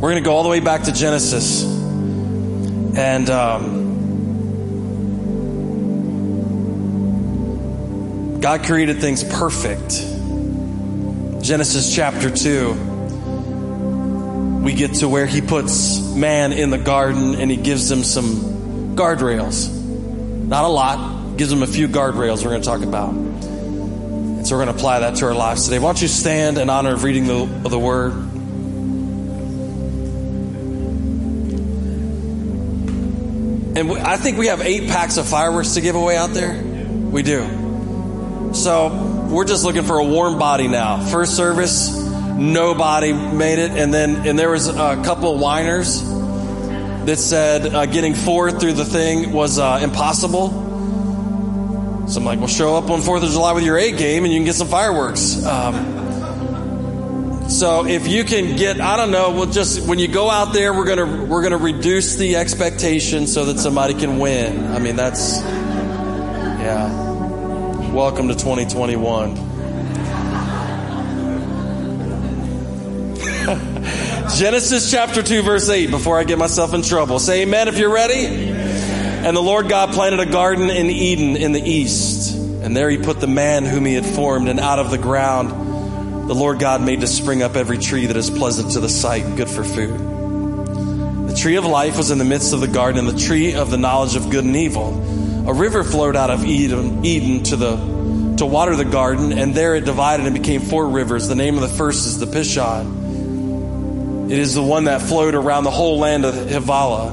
We're going to go all the way back to Genesis. And um, God created things perfect. Genesis chapter 2, we get to where He puts man in the garden and He gives him some guardrails. Not a lot, gives him a few guardrails we're going to talk about. And so we're going to apply that to our lives today. Why don't you stand in honor of reading the, of the Word? And I think we have eight packs of fireworks to give away out there. We do. So we're just looking for a warm body now. First service, nobody made it, and then and there was a couple of whiners that said uh, getting four through the thing was uh, impossible. So I'm like, well, show up on Fourth of July with your A game, and you can get some fireworks. Um, so if you can get, I don't know, we'll just when you go out there, we're gonna we're gonna reduce the expectation so that somebody can win. I mean, that's yeah. Welcome to 2021. Genesis chapter 2, verse 8, before I get myself in trouble. Say amen if you're ready. And the Lord God planted a garden in Eden in the east. And there he put the man whom he had formed, and out of the ground the Lord God made to spring up every tree that is pleasant to the sight, and good for food. The tree of life was in the midst of the garden, and the tree of the knowledge of good and evil. A river flowed out of Eden, Eden to the to water the garden, and there it divided and became four rivers. The name of the first is the Pishon. It is the one that flowed around the whole land of Havilah,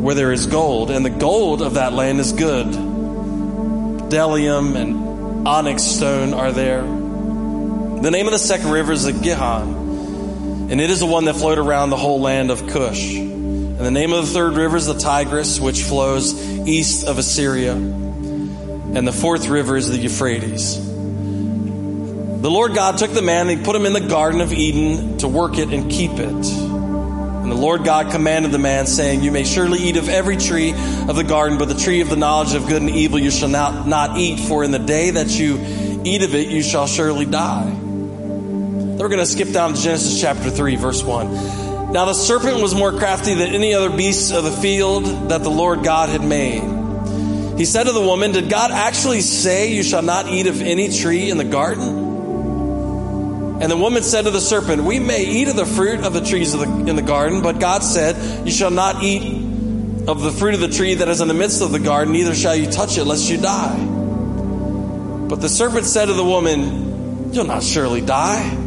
where there is gold, and the gold of that land is good. Bdellium and onyx stone are there. The name of the second river is the Gihon, and it is the one that flowed around the whole land of Cush. And the name of the third river is the Tigris, which flows east of Assyria. And the fourth river is the Euphrates. The Lord God took the man and he put him in the Garden of Eden to work it and keep it. And the Lord God commanded the man, saying, You may surely eat of every tree of the garden, but the tree of the knowledge of good and evil you shall not, not eat, for in the day that you eat of it, you shall surely die. We're going to skip down to Genesis chapter 3, verse 1. Now the serpent was more crafty than any other beast of the field that the Lord God had made. He said to the woman, Did God actually say you shall not eat of any tree in the garden? And the woman said to the serpent, We may eat of the fruit of the trees of the, in the garden, but God said, You shall not eat of the fruit of the tree that is in the midst of the garden, neither shall you touch it, lest you die. But the serpent said to the woman, You'll not surely die.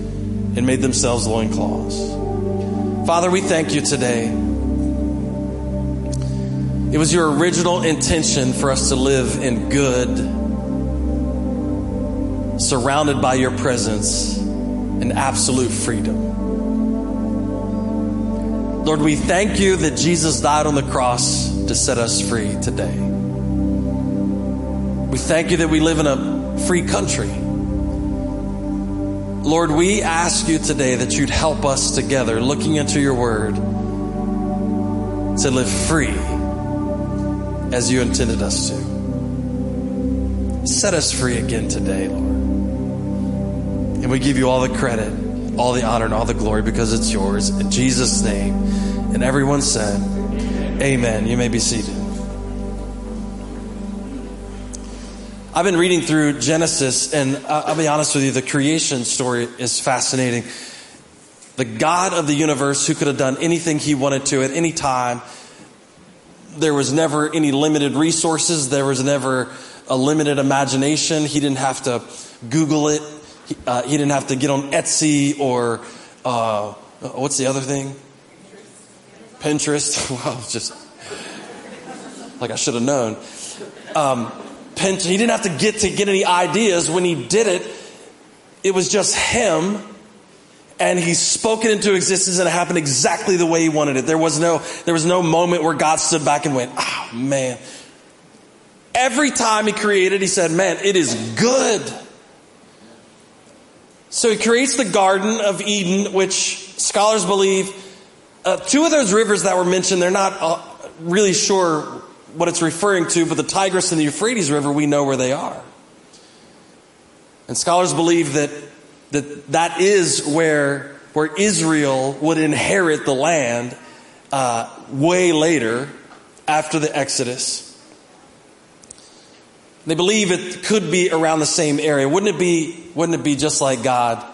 and made themselves loincloths. Father, we thank you today. It was your original intention for us to live in good, surrounded by your presence, and absolute freedom. Lord, we thank you that Jesus died on the cross to set us free today. We thank you that we live in a free country. Lord, we ask you today that you'd help us together, looking into your word, to live free as you intended us to. Set us free again today, Lord. And we give you all the credit, all the honor, and all the glory because it's yours. In Jesus' name. And everyone said, Amen. You may be seated. I've been reading through Genesis, and I'll be honest with you, the creation story is fascinating. The God of the universe, who could have done anything he wanted to at any time, there was never any limited resources, there was never a limited imagination. He didn't have to Google it, he, uh, he didn't have to get on Etsy or uh, what's the other thing? Pinterest. Wow, just like I should have known. Um, He didn't have to get to get any ideas. When he did it, it was just him and he spoke it into existence and it happened exactly the way he wanted it. There was no, there was no moment where God stood back and went, oh man. Every time he created, he said, man, it is good. So he creates the Garden of Eden, which scholars believe, uh, two of those rivers that were mentioned, they're not uh, really sure what it's referring to, but the Tigris and the Euphrates River, we know where they are. And scholars believe that that, that is where, where Israel would inherit the land uh, way later after the Exodus. They believe it could be around the same area. Wouldn't it be, wouldn't it be just like God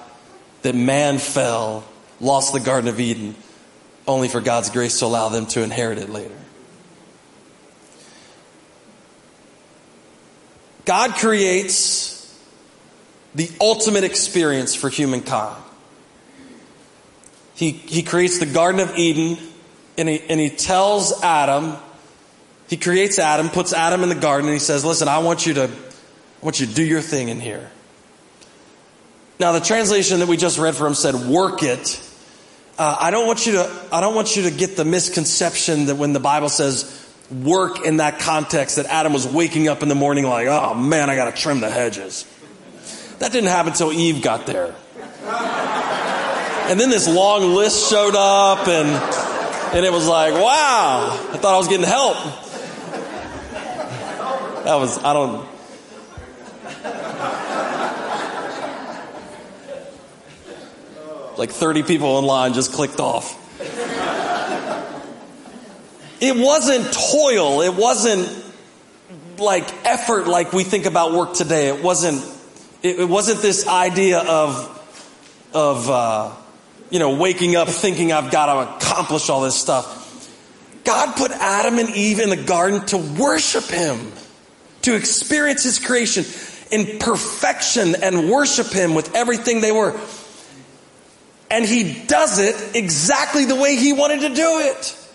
that man fell, lost the Garden of Eden, only for God's grace to allow them to inherit it later? God creates the ultimate experience for humankind. He, he creates the Garden of Eden and he, and he tells Adam, he creates Adam, puts Adam in the garden, and he says, Listen, I want you to, I want you to do your thing in here. Now, the translation that we just read from said, work it. Uh, I don't want you to, I don't want you to get the misconception that when the Bible says work in that context, that Adam was waking up in the morning like, oh man, I gotta trim the hedges. That didn't happen until Eve got there. And then this long list showed up, and, and it was like, wow, I thought I was getting help. That was, I don't. Like 30 people in line just clicked off. It wasn't toil. It wasn't like effort like we think about work today. It wasn't it, it wasn't this idea of, of uh, you know, waking up thinking I've got to accomplish all this stuff. God put Adam and Eve in the garden to worship Him, to experience His creation in perfection and worship Him with everything they were. And He does it exactly the way He wanted to do it.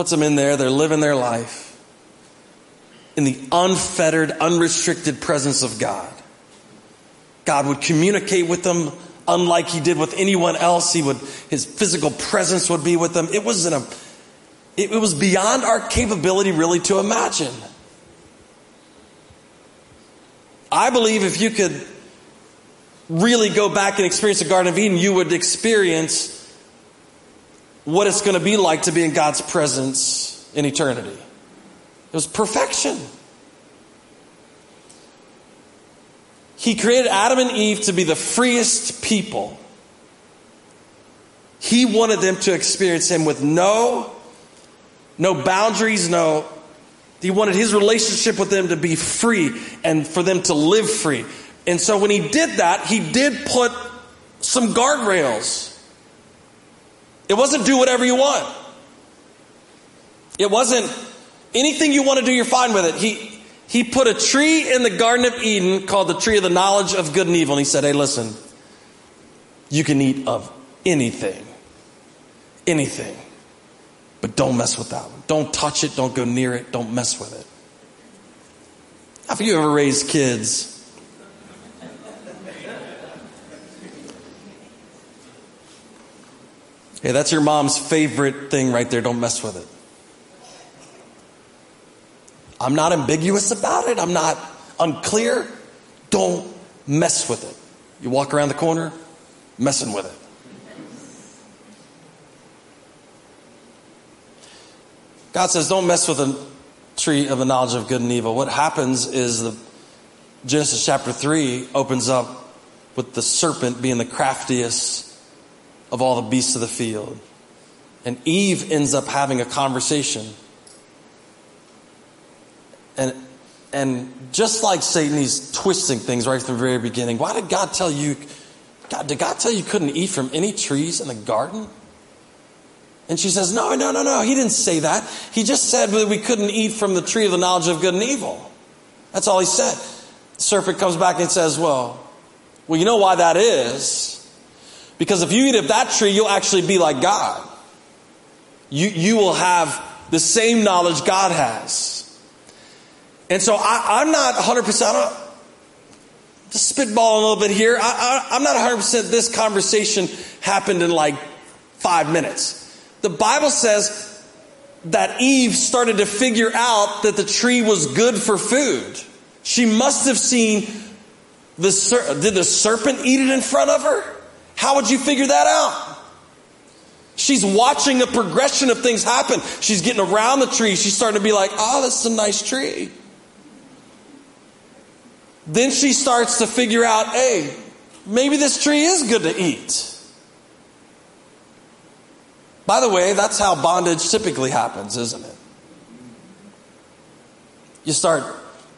Puts them in there, they're living their life in the unfettered, unrestricted presence of God. God would communicate with them unlike he did with anyone else. He would, his physical presence would be with them. It was in a, it, it was beyond our capability really to imagine. I believe if you could really go back and experience the Garden of Eden, you would experience what it's going to be like to be in God's presence in eternity. It was perfection. He created Adam and Eve to be the freest people. He wanted them to experience him with no no boundaries, no he wanted his relationship with them to be free and for them to live free. And so when he did that, he did put some guardrails. It wasn't do whatever you want. It wasn't Anything you want to do, you're fine with it. He, he put a tree in the Garden of Eden called the tree of the knowledge of good and evil. And he said, Hey, listen, you can eat of anything. Anything. But don't mess with that one. Don't touch it. Don't go near it. Don't mess with it. Have you ever raised kids? Hey, that's your mom's favorite thing right there. Don't mess with it. I'm not ambiguous about it. I'm not unclear. Don't mess with it. You walk around the corner, messing with it. God says, don't mess with the tree of the knowledge of good and evil. What happens is the Genesis chapter 3 opens up with the serpent being the craftiest of all the beasts of the field. And Eve ends up having a conversation and, and just like Satan, he's twisting things right from the very beginning. Why did God tell you, God, did God tell you, couldn't eat from any trees in the garden? And she says, No, no, no, no. He didn't say that. He just said that we couldn't eat from the tree of the knowledge of good and evil. That's all he said. The serpent comes back and says, Well, well, you know why that is? Because if you eat of that tree, you'll actually be like God. You, you will have the same knowledge God has. And so I, am not 100%. to spitball a little bit here, I, I, I'm not 100% this conversation happened in like five minutes. The Bible says that Eve started to figure out that the tree was good for food. She must have seen the ser- did the serpent eat it in front of her? How would you figure that out? She's watching a progression of things happen. She's getting around the tree. She's starting to be like, ah, "Oh, this is a nice tree." Then she starts to figure out, "Hey, maybe this tree is good to eat." By the way, that's how bondage typically happens, isn't it? You start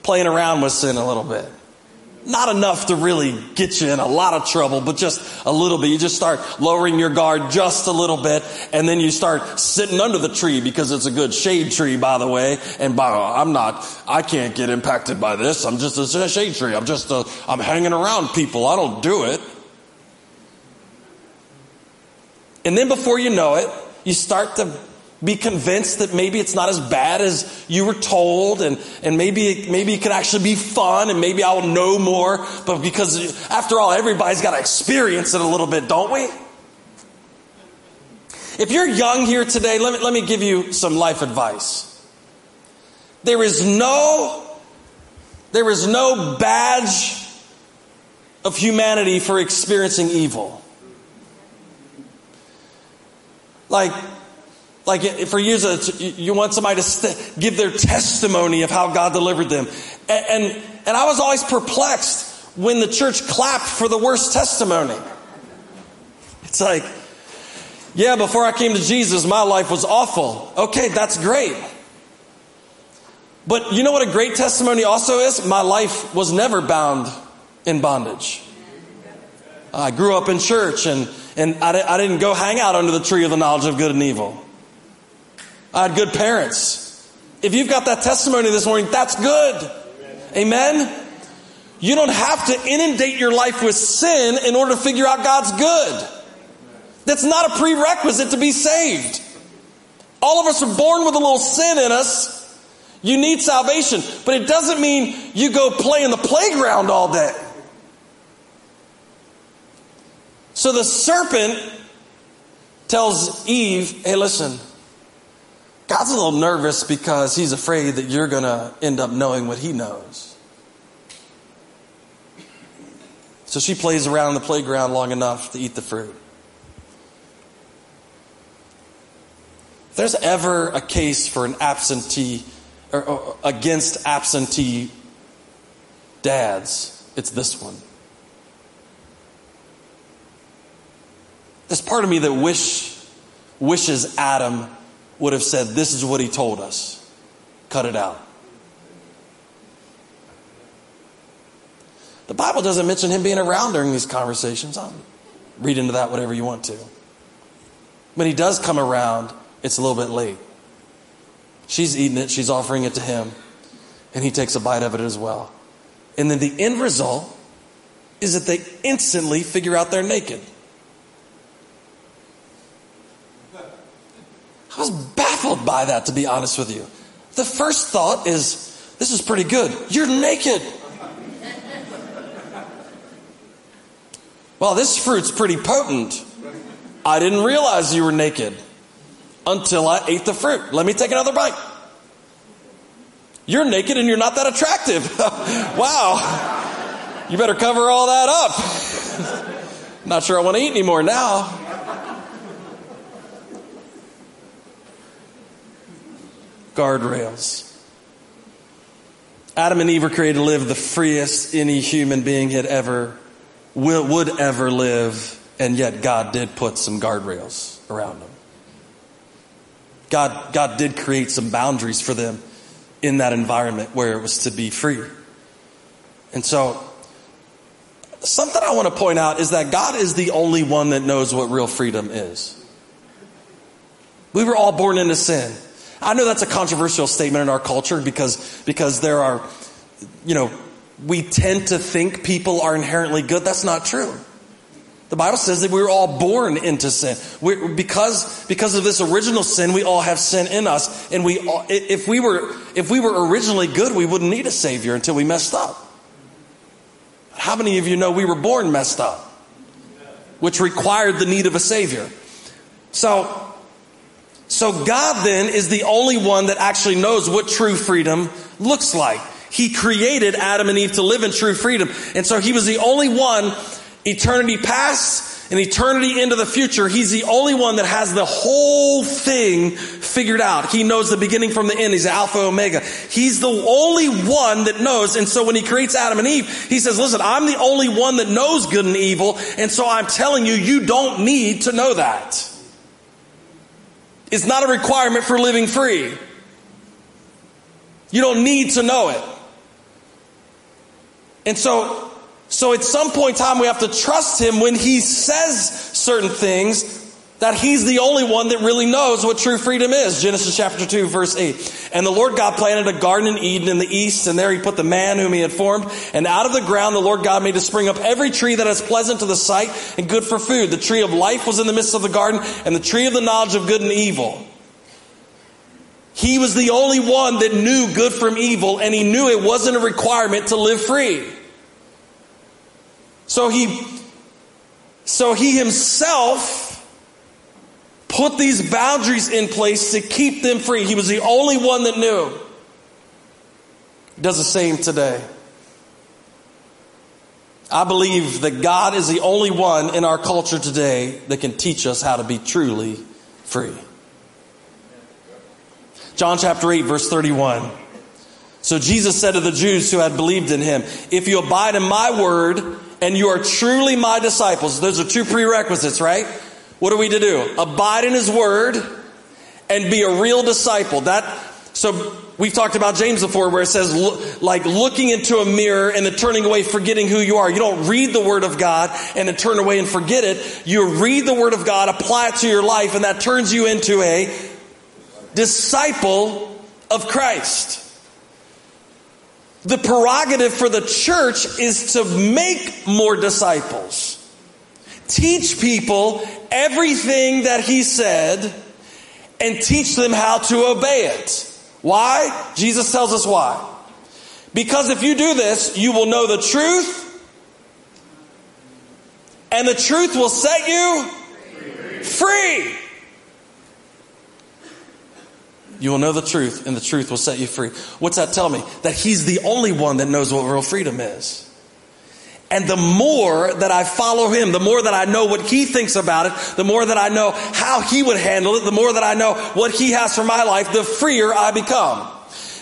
playing around with sin a little bit. Not enough to really get you in a lot of trouble, but just a little bit. You just start lowering your guard just a little bit, and then you start sitting under the tree because it's a good shade tree, by the way. And by, I'm not, I can't get impacted by this. I'm just a shade tree. I'm just a, I'm hanging around people. I don't do it. And then before you know it, you start to be convinced that maybe it's not as bad as you were told and, and maybe, maybe it could actually be fun and maybe I'll know more. But because after all, everybody's got to experience it a little bit, don't we? If you're young here today, let me, let me give you some life advice. There is no, there is no badge of humanity for experiencing evil. Like, like for years, you want somebody to st- give their testimony of how God delivered them. And, and, and I was always perplexed when the church clapped for the worst testimony. It's like, yeah, before I came to Jesus, my life was awful. Okay, that's great. But you know what a great testimony also is? My life was never bound in bondage. I grew up in church and and I, I didn't go hang out under the tree of the knowledge of good and evil. I had good parents. If you've got that testimony this morning, that's good. Amen. You don't have to inundate your life with sin in order to figure out God's good. That's not a prerequisite to be saved. All of us are born with a little sin in us. You need salvation, but it doesn't mean you go play in the playground all day. So the serpent tells Eve, hey, listen, God's a little nervous because he's afraid that you're going to end up knowing what he knows. So she plays around in the playground long enough to eat the fruit. If there's ever a case for an absentee or, or against absentee dads, it's this one. There's part of me that wish, wishes Adam would have said, This is what he told us. Cut it out. The Bible doesn't mention him being around during these conversations. I'll read into that whatever you want to. When he does come around, it's a little bit late. She's eating it, she's offering it to him, and he takes a bite of it as well. And then the end result is that they instantly figure out they're naked. I was baffled by that, to be honest with you. The first thought is, this is pretty good. You're naked. well, this fruit's pretty potent. I didn't realize you were naked until I ate the fruit. Let me take another bite. You're naked and you're not that attractive. wow. You better cover all that up. not sure I want to eat anymore now. Guardrails. Adam and Eve were created to live the freest any human being had ever, will, would ever live, and yet God did put some guardrails around them. God, God did create some boundaries for them in that environment where it was to be free. And so, something I want to point out is that God is the only one that knows what real freedom is. We were all born into sin. I know that's a controversial statement in our culture because, because there are, you know, we tend to think people are inherently good. That's not true. The Bible says that we were all born into sin. we because, because of this original sin, we all have sin in us. And we, all, if we were, if we were originally good, we wouldn't need a savior until we messed up. how many of you know we were born messed up? Which required the need of a Savior. So, so God then is the only one that actually knows what true freedom looks like. He created Adam and Eve to live in true freedom. And so he was the only one, eternity past, and eternity into the future, he's the only one that has the whole thing figured out. He knows the beginning from the end. He's Alpha Omega. He's the only one that knows. And so when he creates Adam and Eve, he says, listen, I'm the only one that knows good and evil. And so I'm telling you, you don't need to know that. It's not a requirement for living free. You don't need to know it. And so so at some point in time, we have to trust him when he says certain things that he's the only one that really knows what true freedom is. Genesis chapter 2 verse 8. And the Lord God planted a garden in Eden in the east, and there he put the man whom he had formed. And out of the ground the Lord God made to spring up every tree that is pleasant to the sight and good for food. The tree of life was in the midst of the garden, and the tree of the knowledge of good and evil. He was the only one that knew good from evil, and he knew it wasn't a requirement to live free. So he, so he himself put these boundaries in place to keep them free. He was the only one that knew. Does the same today. I believe that God is the only one in our culture today that can teach us how to be truly free. John chapter 8 verse 31. So Jesus said to the Jews who had believed in him, if you abide in my word, and you are truly my disciples. Those are two prerequisites, right? What are we to do? Abide in his word and be a real disciple. That, so we've talked about James before where it says like looking into a mirror and then turning away, forgetting who you are. You don't read the word of God and then turn away and forget it. You read the word of God, apply it to your life, and that turns you into a disciple of Christ. The prerogative for the church is to make more disciples. Teach people everything that he said and teach them how to obey it. Why? Jesus tells us why. Because if you do this, you will know the truth and the truth will set you free. You will know the truth, and the truth will set you free. What's that tell me? That He's the only one that knows what real freedom is. And the more that I follow Him, the more that I know what He thinks about it, the more that I know how He would handle it, the more that I know what He has for my life, the freer I become.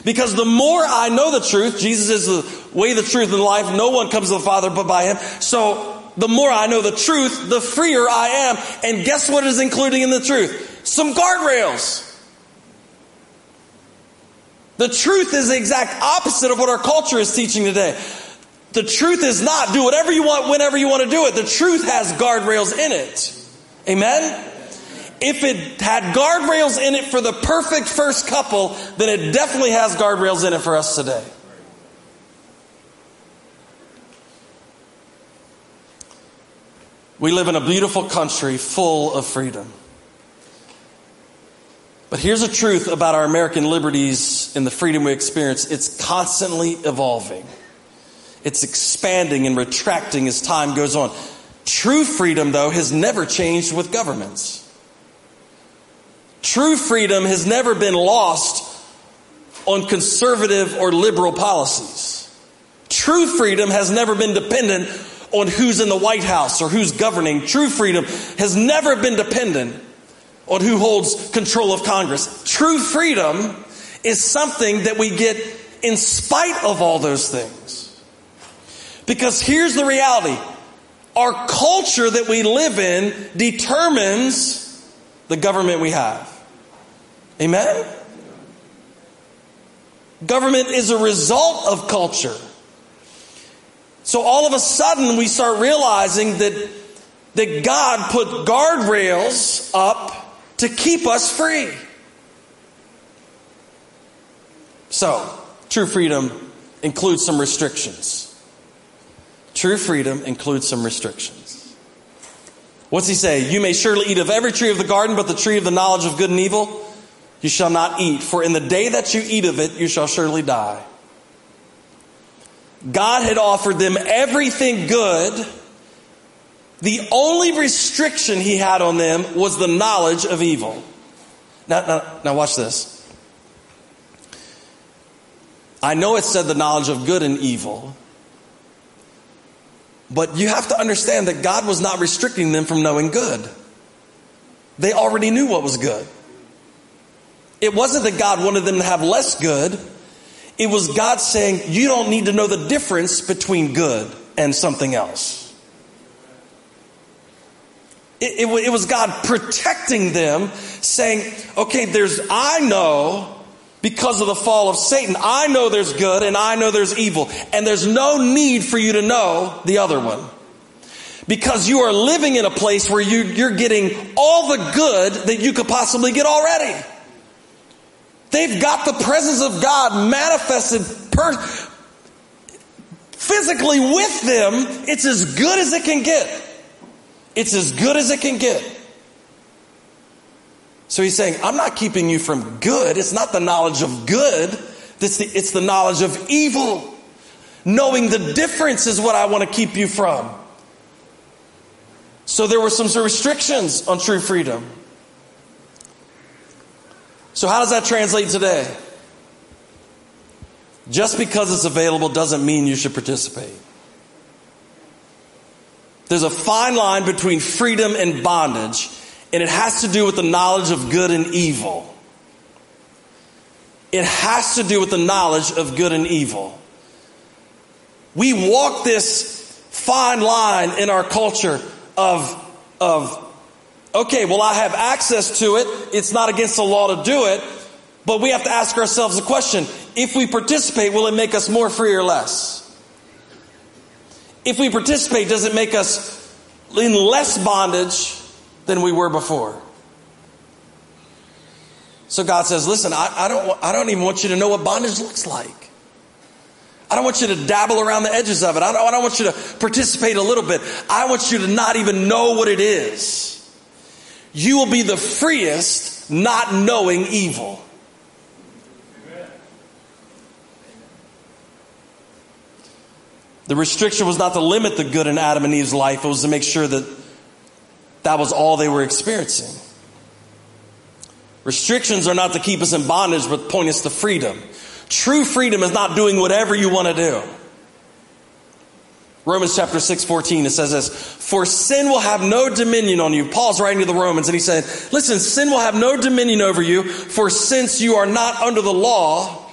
Because the more I know the truth, Jesus is the way, the truth, and life. No one comes to the Father but by Him. So the more I know the truth, the freer I am. And guess what is including in the truth? Some guardrails. The truth is the exact opposite of what our culture is teaching today. The truth is not do whatever you want whenever you want to do it. The truth has guardrails in it. Amen? If it had guardrails in it for the perfect first couple, then it definitely has guardrails in it for us today. We live in a beautiful country full of freedom. But here's the truth about our American liberties and the freedom we experience it's constantly evolving, it's expanding and retracting as time goes on. True freedom, though, has never changed with governments. True freedom has never been lost on conservative or liberal policies. True freedom has never been dependent on who's in the White House or who's governing. True freedom has never been dependent on who holds control of Congress. True freedom is something that we get in spite of all those things. Because here's the reality. Our culture that we live in determines the government we have. Amen? Government is a result of culture. So all of a sudden we start realizing that, that God put guardrails up to keep us free. So, true freedom includes some restrictions. True freedom includes some restrictions. What's he say? You may surely eat of every tree of the garden, but the tree of the knowledge of good and evil you shall not eat, for in the day that you eat of it, you shall surely die. God had offered them everything good. The only restriction he had on them was the knowledge of evil. Now, now, now watch this. I know it said the knowledge of good and evil, but you have to understand that God was not restricting them from knowing good. They already knew what was good. It wasn't that God wanted them to have less good. It was God saying, you don't need to know the difference between good and something else. It, it, it was God protecting them, saying, okay, there's, I know because of the fall of Satan, I know there's good and I know there's evil. And there's no need for you to know the other one. Because you are living in a place where you, you're getting all the good that you could possibly get already. They've got the presence of God manifested per, physically with them. It's as good as it can get. It's as good as it can get. So he's saying, I'm not keeping you from good. It's not the knowledge of good. It's the, it's the knowledge of evil. Knowing the difference is what I want to keep you from. So there were some restrictions on true freedom. So how does that translate today? Just because it's available doesn't mean you should participate. There's a fine line between freedom and bondage and it has to do with the knowledge of good and evil. It has to do with the knowledge of good and evil. We walk this fine line in our culture of, of, okay, well, I have access to it. It's not against the law to do it. But we have to ask ourselves a question. If we participate, will it make us more free or less? If we participate, does it make us in less bondage than we were before. So God says, listen, I, I, don't, I don't even want you to know what bondage looks like. I don't want you to dabble around the edges of it. I don't, I don't want you to participate a little bit. I want you to not even know what it is. You will be the freest not knowing evil. The restriction was not to limit the good in Adam and Eve's life, it was to make sure that that was all they were experiencing. Restrictions are not to keep us in bondage, but point us to freedom. True freedom is not doing whatever you want to do. Romans chapter 6, 14, it says this, For sin will have no dominion on you. Paul's writing to the Romans and he said, Listen, sin will have no dominion over you, for since you are not under the law,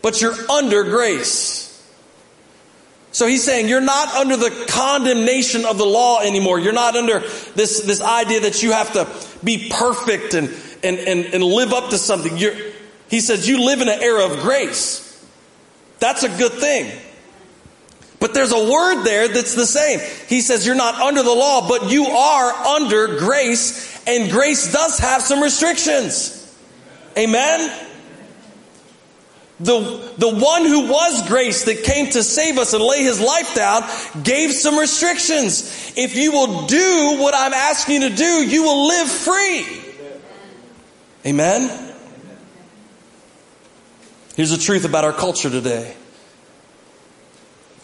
but you're under grace. So he's saying you're not under the condemnation of the law anymore. You're not under this, this idea that you have to be perfect and, and, and, and live up to something. You're, he says you live in an era of grace. That's a good thing. But there's a word there that's the same. He says you're not under the law, but you are under grace, and grace does have some restrictions. Amen? The, the one who was grace that came to save us and lay his life down gave some restrictions. If you will do what I'm asking you to do, you will live free. Amen? Here's the truth about our culture today.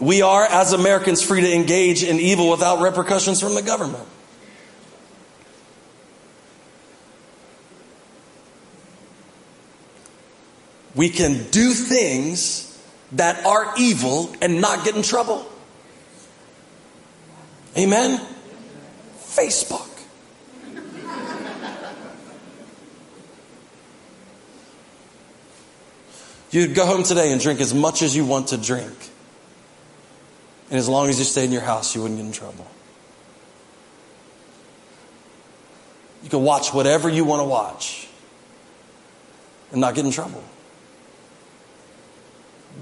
We are, as Americans, free to engage in evil without repercussions from the government. We can do things that are evil and not get in trouble. Amen? Facebook. You'd go home today and drink as much as you want to drink. And as long as you stay in your house, you wouldn't get in trouble. You can watch whatever you want to watch and not get in trouble.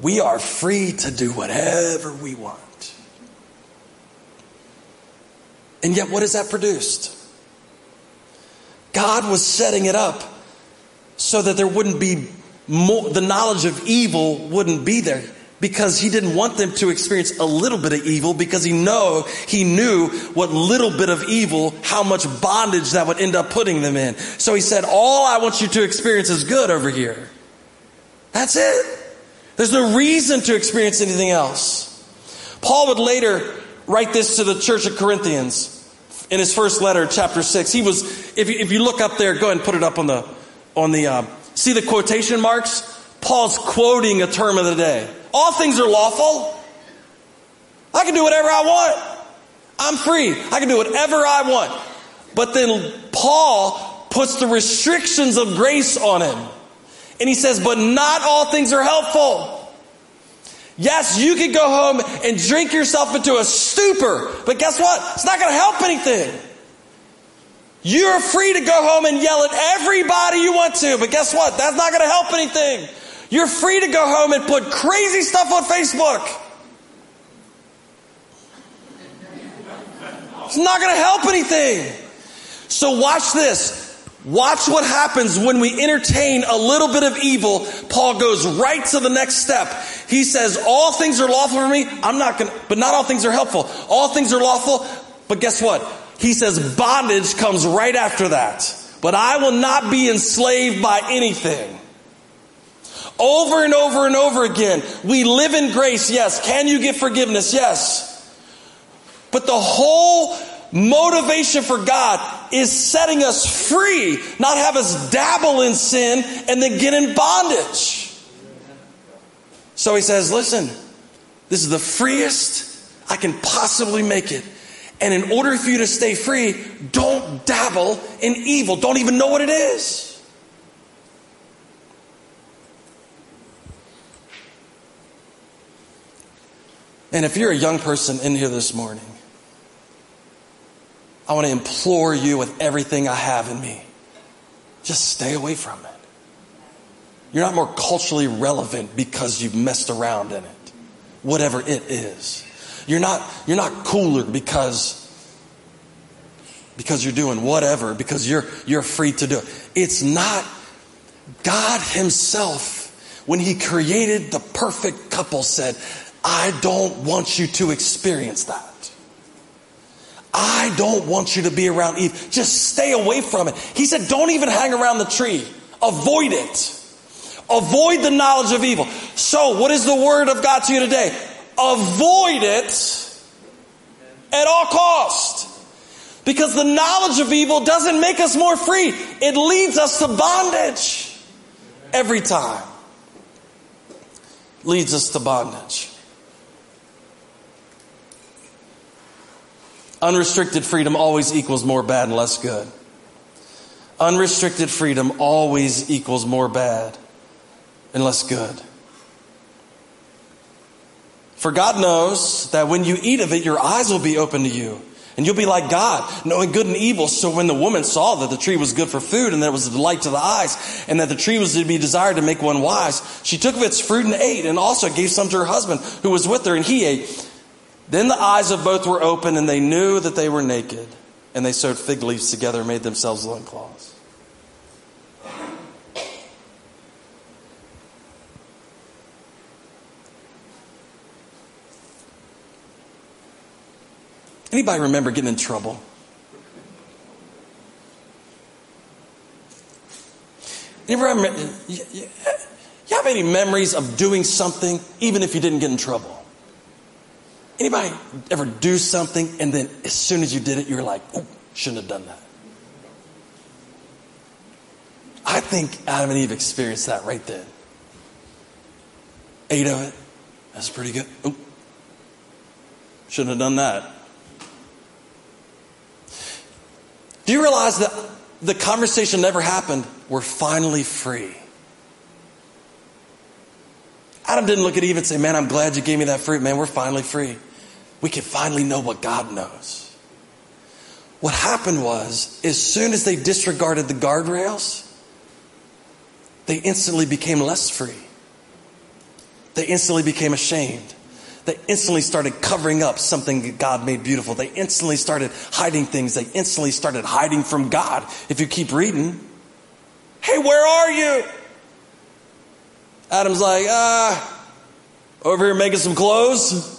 We are free to do whatever we want. And yet, what has that produced? God was setting it up so that there wouldn't be more, the knowledge of evil wouldn't be there because he didn't want them to experience a little bit of evil because he know he knew what little bit of evil how much bondage that would end up putting them in so he said all i want you to experience is good over here that's it There's no reason to experience anything else. Paul would later write this to the church of Corinthians in his first letter, chapter 6. He was, if you, if you look up there, go ahead and put it up on the, on the, uh, see the quotation marks? Paul's quoting a term of the day. All things are lawful. I can do whatever I want. I'm free. I can do whatever I want. But then Paul puts the restrictions of grace on him. And he says, but not all things are helpful. Yes, you could go home and drink yourself into a stupor, but guess what? It's not going to help anything. You're free to go home and yell at everybody you want to, but guess what? That's not going to help anything. You're free to go home and put crazy stuff on Facebook. It's not going to help anything. So watch this. Watch what happens when we entertain a little bit of evil. Paul goes right to the next step. He says, all things are lawful for me. I'm not going to, but not all things are helpful. All things are lawful. But guess what? He says bondage comes right after that. But I will not be enslaved by anything. Over and over and over again, we live in grace. Yes. Can you get forgiveness? Yes. But the whole motivation for God is setting us free, not have us dabble in sin and then get in bondage. So he says, listen, this is the freest I can possibly make it. And in order for you to stay free, don't dabble in evil. Don't even know what it is. And if you're a young person in here this morning, I want to implore you with everything I have in me. Just stay away from it. You're not more culturally relevant because you've messed around in it, whatever it is. You're not, you're not cooler because, because you're doing whatever, because you're, you're free to do it. It's not God Himself, when He created the perfect couple, said, I don't want you to experience that. I don't want you to be around Eve. Just stay away from it. He said, don't even hang around the tree. Avoid it. Avoid the knowledge of evil. So, what is the word of God to you today? Avoid it at all cost. Because the knowledge of evil doesn't make us more free. It leads us to bondage. Every time. Leads us to bondage. Unrestricted freedom always equals more bad and less good. Unrestricted freedom always equals more bad and less good. For God knows that when you eat of it, your eyes will be open to you. And you'll be like God, knowing good and evil. So when the woman saw that the tree was good for food and that it was a delight to the eyes and that the tree was to be desired to make one wise, she took of its fruit and ate and also gave some to her husband who was with her and he ate. Then the eyes of both were open, and they knew that they were naked, and they sewed fig leaves together and made themselves loincloths. Anybody remember getting in trouble? You, remember, you, you have any memories of doing something even if you didn't get in trouble? Anybody ever do something and then as soon as you did it, you're like, oh, shouldn't have done that? I think Adam and Eve experienced that right then. Ate of it. That's pretty good. Oh, shouldn't have done that. Do you realize that the conversation never happened? We're finally free. Adam didn't look at Eve and say, Man, I'm glad you gave me that fruit. Man, we're finally free we can finally know what God knows. What happened was, as soon as they disregarded the guardrails, they instantly became less free. They instantly became ashamed. They instantly started covering up something that God made beautiful. They instantly started hiding things. They instantly started hiding from God. If you keep reading, hey, where are you? Adam's like, ah, over here making some clothes.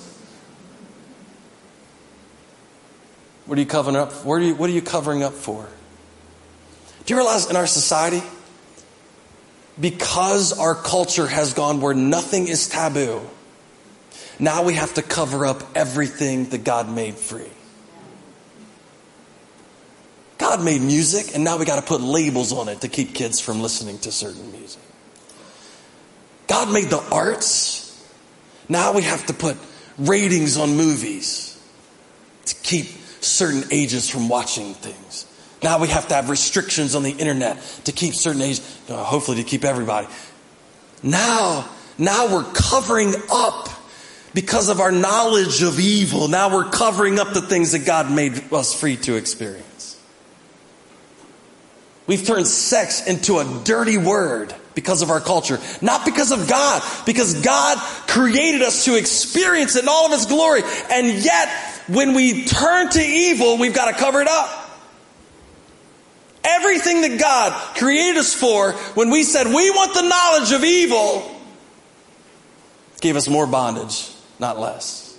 What are you covering up? What are you, what are you covering up for? Do you realize in our society, because our culture has gone where nothing is taboo, now we have to cover up everything that God made free. God made music, and now we got to put labels on it to keep kids from listening to certain music. God made the arts. Now we have to put ratings on movies to keep certain ages from watching things. Now we have to have restrictions on the internet to keep certain ages, uh, hopefully to keep everybody. Now, now we're covering up because of our knowledge of evil. Now we're covering up the things that God made us free to experience. We've turned sex into a dirty word because of our culture, not because of God, because God created us to experience it in all of its glory. And yet, when we turn to evil, we've got to cover it up. Everything that God created us for, when we said we want the knowledge of evil, gave us more bondage, not less.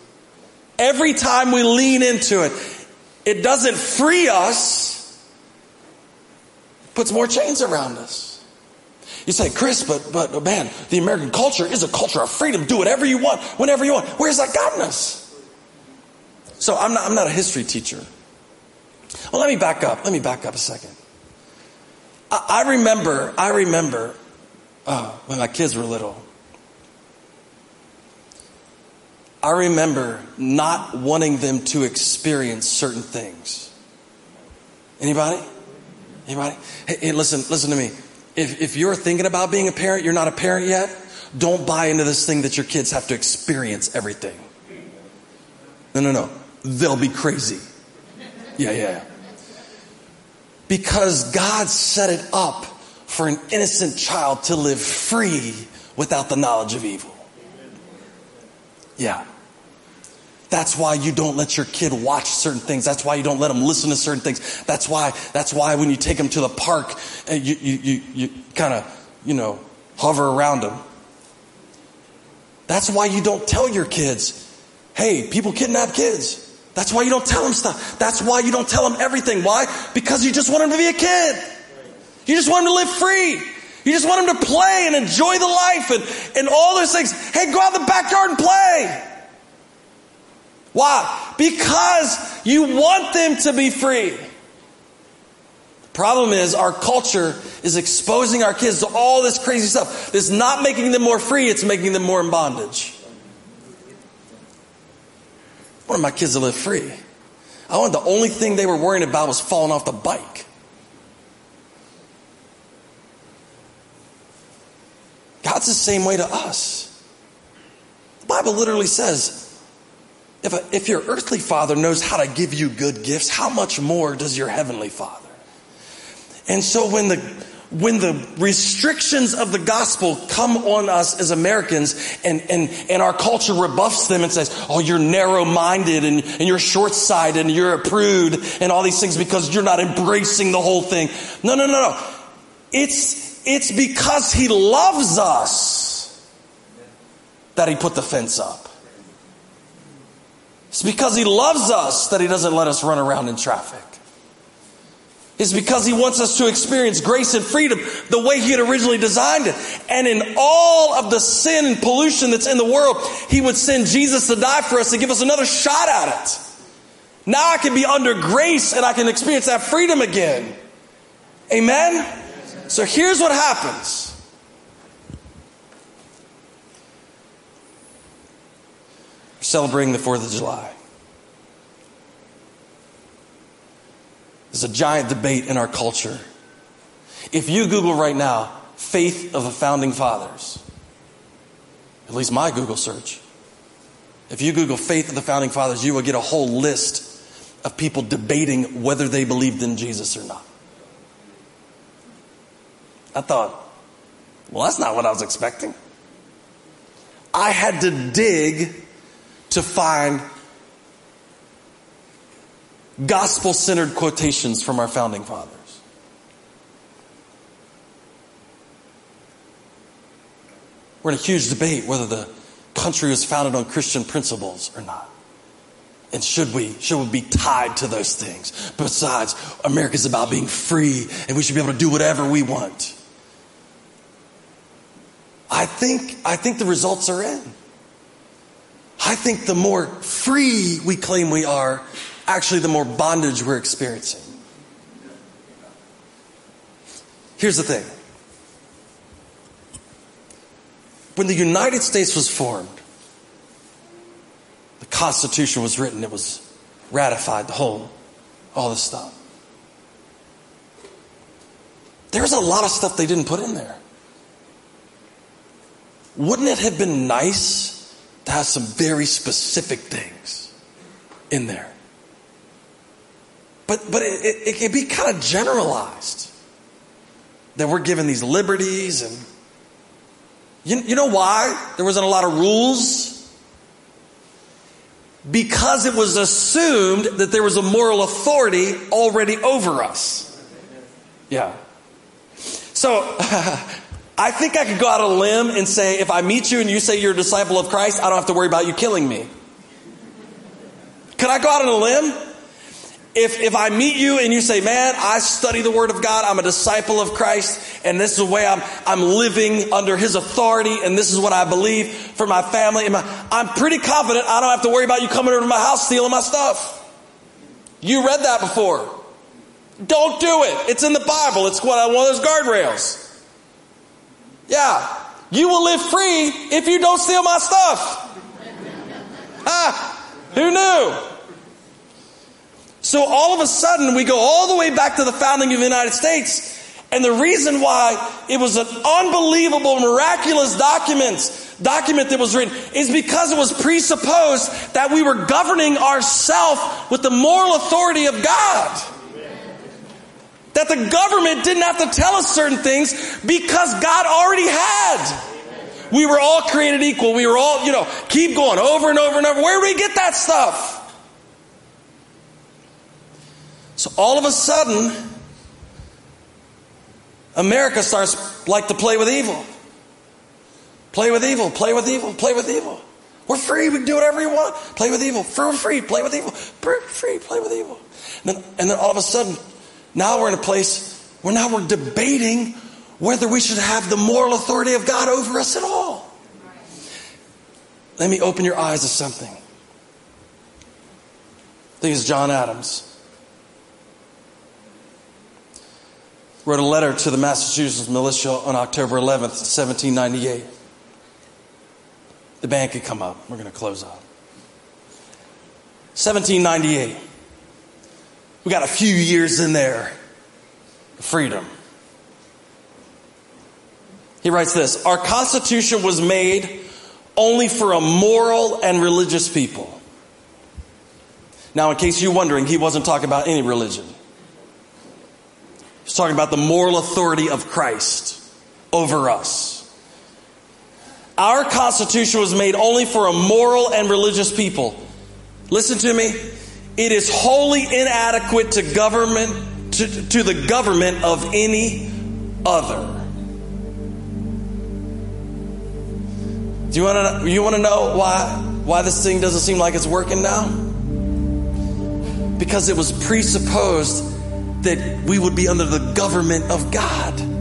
Every time we lean into it, it doesn't free us, it puts more chains around us. You say, Chris, but, but man, the American culture is a culture of freedom. Do whatever you want, whenever you want. Where's that gotten us? So I'm not, I'm not a history teacher. Well, let me back up. Let me back up a second. I, I remember, I remember uh, when my kids were little. I remember not wanting them to experience certain things. Anybody? Anybody? Hey, hey, listen, listen to me. If, if you're thinking about being a parent, you're not a parent yet, don't buy into this thing that your kids have to experience everything. No, no, no they'll be crazy. Yeah, yeah. Because God set it up for an innocent child to live free without the knowledge of evil. Yeah. That's why you don't let your kid watch certain things. That's why you don't let them listen to certain things. That's why, that's why when you take them to the park, uh, you, you, you, you kind of, you know, hover around them. That's why you don't tell your kids, hey, people kidnap kids. That's why you don't tell them stuff. That's why you don't tell them everything. Why? Because you just want them to be a kid. You just want them to live free. You just want them to play and enjoy the life and, and all those things. Hey, go out in the backyard and play. Why? Because you want them to be free. The problem is our culture is exposing our kids to all this crazy stuff. It's not making them more free, it's making them more in bondage. I wanted my kids to live free. I wanted the only thing they were worrying about was falling off the bike. God's the same way to us. The Bible literally says, if, a, if your earthly father knows how to give you good gifts, how much more does your heavenly father? And so when the when the restrictions of the gospel come on us as Americans and, and, and our culture rebuffs them and says, oh, you're narrow minded and, and you're short sighted and you're a prude and all these things because you're not embracing the whole thing. No, no, no, no. It's, it's because he loves us that he put the fence up. It's because he loves us that he doesn't let us run around in traffic It's because he wants us to experience grace and freedom the way he had originally designed it. And in all of the sin and pollution that's in the world, he would send Jesus to die for us to give us another shot at it. Now I can be under grace and I can experience that freedom again. Amen? So here's what happens. Celebrating the 4th of July. There's a giant debate in our culture. If you Google right now, faith of the founding fathers, at least my Google search, if you Google faith of the founding fathers, you will get a whole list of people debating whether they believed in Jesus or not. I thought, well, that's not what I was expecting. I had to dig to find gospel centered quotations from our founding fathers. We're in a huge debate whether the country was founded on Christian principles or not. And should we, should we be tied to those things? Besides, America's about being free and we should be able to do whatever we want. I think, I think the results are in. I think the more free we claim we are, actually, the more bondage we're experiencing. Here's the thing when the United States was formed, the Constitution was written, it was ratified, the whole, all this stuff. There's a lot of stuff they didn't put in there. Wouldn't it have been nice have some very specific things in there? But, but it, it, it can be kind of generalized that we're given these liberties and you, you know why there wasn't a lot of rules? Because it was assumed that there was a moral authority already over us. Yeah. So, I think I could go out on a limb and say, if I meet you and you say you're a disciple of Christ, I don't have to worry about you killing me. Could I go out on a limb? If, if I meet you and you say, man, I study the Word of God, I'm a disciple of Christ, and this is the way I'm, I'm living under His authority, and this is what I believe for my family, and my, I'm pretty confident I don't have to worry about you coming over to my house stealing my stuff. You read that before. Don't do it. It's in the Bible. It's one of those guardrails. Yeah. You will live free if you don't steal my stuff. Ah, who knew? So all of a sudden, we go all the way back to the founding of the United States. And the reason why it was an unbelievable, miraculous document, document that was written is because it was presupposed that we were governing ourselves with the moral authority of God. That the government didn't have to tell us certain things because God already had. We were all created equal. We were all, you know, keep going over and over and over. Where do we get that stuff? So all of a sudden, America starts like to play with evil. Play with evil, play with evil, play with evil. We're free, we can do whatever you want. Play with evil. We're free, play with evil. Free, play with evil. And then, and then all of a sudden, now we're in a place where now we're debating whether we should have the moral authority of God over us at all. Let me open your eyes to something. I think it's John Adams. Wrote a letter to the Massachusetts militia on October 11th, 1798. The band could come up. We're going to close up. 1798. We got a few years in there. Freedom. He writes this Our Constitution was made only for a moral and religious people. Now, in case you're wondering, he wasn't talking about any religion. He's talking about the moral authority of Christ over us. Our Constitution was made only for a moral and religious people. Listen to me. It is wholly inadequate to government to, to the government of any other. Do you want to you want to know why why this thing doesn't seem like it's working now? Because it was presupposed that we would be under the government of God.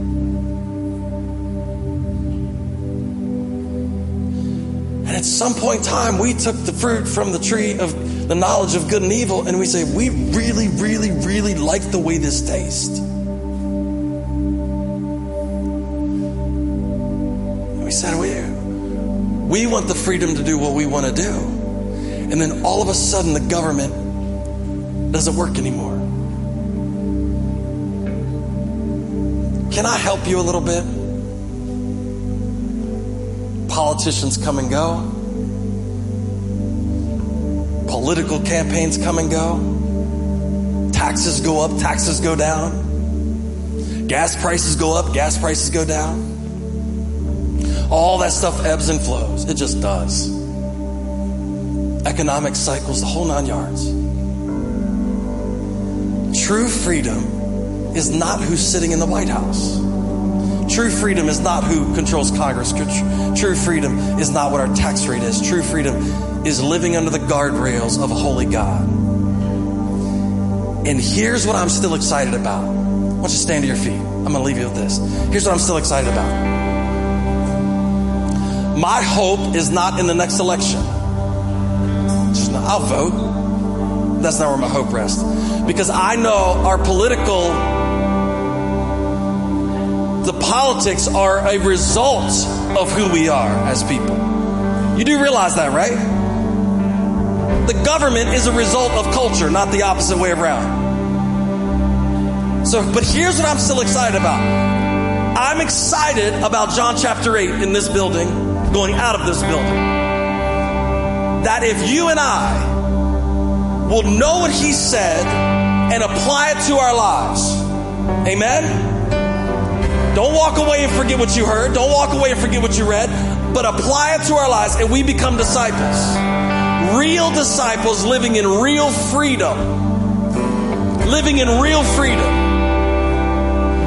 And at some point in time, we took the fruit from the tree of the knowledge of good and evil, and we say, we really, really, really like the way this tastes. And we said, we, we want the freedom to do what we want to do. And then all of a sudden, the government doesn't work anymore. Can I help you a little bit? Politicians come and go. Political campaigns come and go. Taxes go up, taxes go down. Gas prices go up, gas prices go down. All that stuff ebbs and flows. It just does. Economic cycles, the whole nine yards. True freedom is not who's sitting in the White House. True freedom is not who controls Congress. True freedom is not what our tax rate is. True freedom is living under the guardrails of a holy God. And here's what I'm still excited about. I want you stand to your feet. I'm going to leave you with this. Here's what I'm still excited about My hope is not in the next election. Not, I'll vote. That's not where my hope rests. Because I know our political, the politics are a result of who we are as people. You do realize that, right? The government is a result of culture, not the opposite way around. So, but here's what I'm still excited about. I'm excited about John chapter 8 in this building, going out of this building. That if you and I will know what he said and apply it to our lives, amen? Don't walk away and forget what you heard. Don't walk away and forget what you read, but apply it to our lives and we become disciples real disciples living in real freedom. Living in real freedom.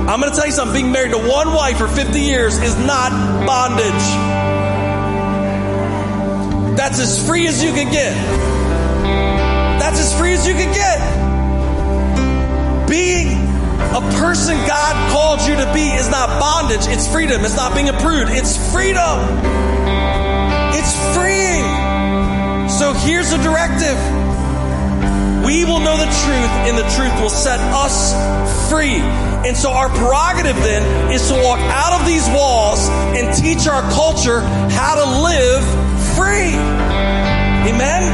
I'm going to tell you something being married to one wife for 50 years is not bondage. That's as free as you can get. That's as free as you can get. A person God called you to be is not bondage, it's freedom. It's not being a prude, it's freedom. It's freeing. So here's a directive. We will know the truth, and the truth will set us free. And so our prerogative then is to walk out of these walls and teach our culture how to live free. Amen?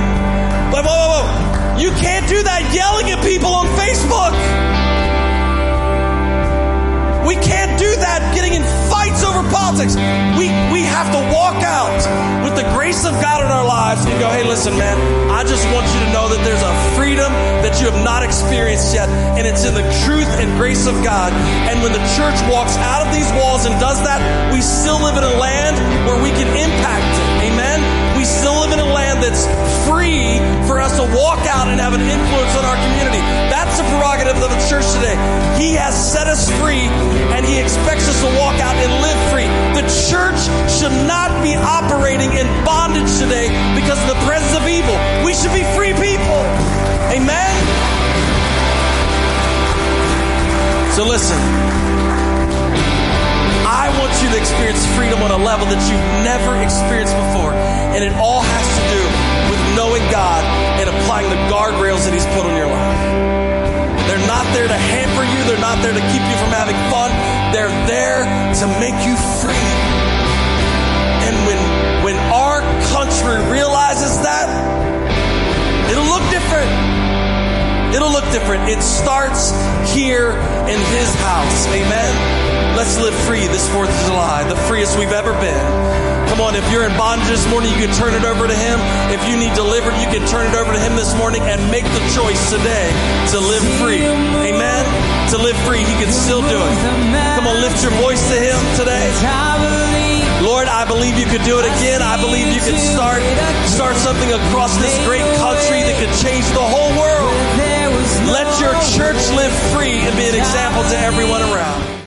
Whoa, whoa, whoa, whoa. You can't do that yelling at people on Facebook. We can't do that getting in fights over politics. We, we have to walk out with the grace of God in our lives and go, hey, listen, man, I just want you to know that there's a freedom that you have not experienced yet, and it's in the truth and grace of God. And when the church walks out of these walls and does that, we still live in a land where we can impact it. Amen? We still live in a land that's free for us to walk out and have an influence on our community. That's the prerogative of the church today. He has set us free, and He expects us to walk out and live free. The church should not be operating in bondage today because of the presence of evil. We should be free people. Amen? So listen. I want you to experience freedom on a level that you've never experienced before. And it all has to do God and applying the guardrails that He's put on your life. They're not there to hamper you, they're not there to keep you from having fun. They're there to make you free. And when when our country realizes that, it'll look different. It'll look different. It starts here in his house. Amen. Let's live free this 4th of July, the freest we've ever been. Come on, if you're in bondage this morning, you can turn it over to Him. If you need delivered, you can turn it over to Him this morning and make the choice today to live free. Amen. To live free, He can still do it. Come on, lift your voice to Him today. Lord, I believe you could do it again. I believe you could start start something across this great country that could change the whole world. Let your church live free and be an example to everyone